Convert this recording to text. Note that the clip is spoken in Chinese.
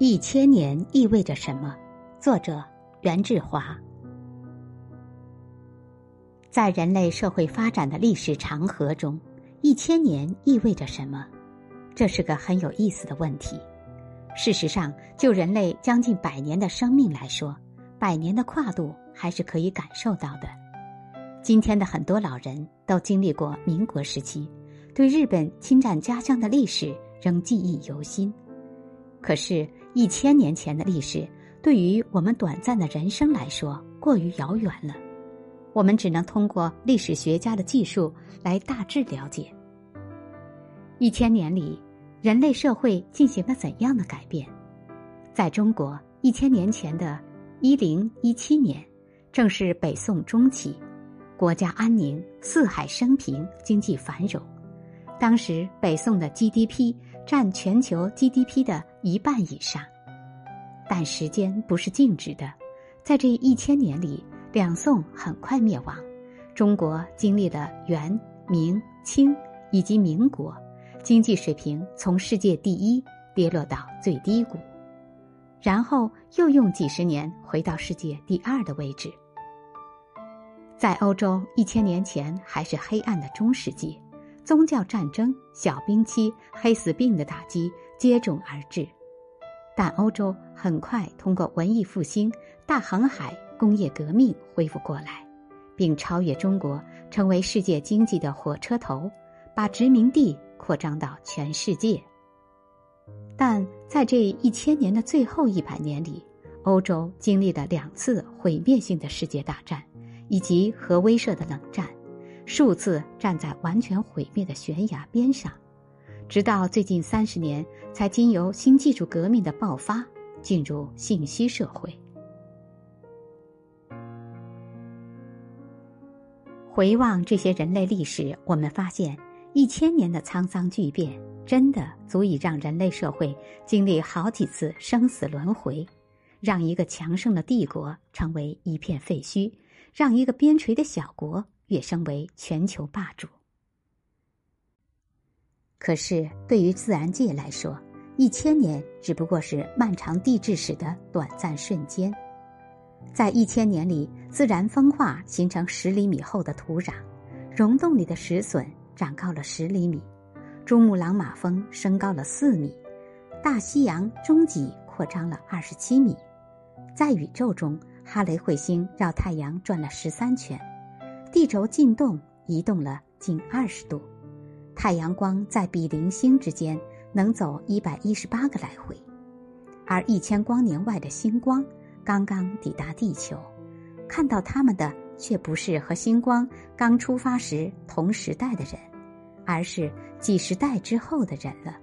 一千年意味着什么？作者袁志华。在人类社会发展的历史长河中，一千年意味着什么？这是个很有意思的问题。事实上，就人类将近百年的生命来说，百年的跨度还是可以感受到的。今天的很多老人都经历过民国时期，对日本侵占家乡的历史仍记忆犹新。可是，一千年前的历史，对于我们短暂的人生来说，过于遥远了。我们只能通过历史学家的技术来大致了解。一千年里，人类社会进行了怎样的改变？在中国，一千年前的一零一七年，正是北宋中期，国家安宁，四海升平，经济繁荣。当时，北宋的 GDP 占全球 GDP 的一半以上。但时间不是静止的，在这一千年里，两宋很快灭亡，中国经历了元、明、清以及民国，经济水平从世界第一跌落到最低谷，然后又用几十年回到世界第二的位置。在欧洲，一千年前还是黑暗的中世纪。宗教战争、小冰期、黑死病的打击接踵而至，但欧洲很快通过文艺复兴、大航海、工业革命恢复过来，并超越中国，成为世界经济的火车头，把殖民地扩张到全世界。但在这一千年的最后一百年里，欧洲经历了两次毁灭性的世界大战，以及核威慑的冷战。数次站在完全毁灭的悬崖边上，直到最近三十年，才经由新技术革命的爆发，进入信息社会。回望这些人类历史，我们发现一千年的沧桑巨变，真的足以让人类社会经历好几次生死轮回，让一个强盛的帝国成为一片废墟，让一个边陲的小国。跃升为全球霸主。可是，对于自然界来说，一千年只不过是漫长地质史的短暂瞬间。在一千年里，自然风化形成十厘米厚的土壤，溶洞里的石笋长高了十厘米，珠穆朗玛峰升高了四米，大西洋中极扩张了二十七米。在宇宙中，哈雷彗星绕太阳转了十三圈。地轴进动移动了近二十度，太阳光在比邻星之间能走一百一十八个来回，而一千光年外的星光刚刚抵达地球，看到他们的却不是和星光刚出发时同时代的人，而是几十代之后的人了。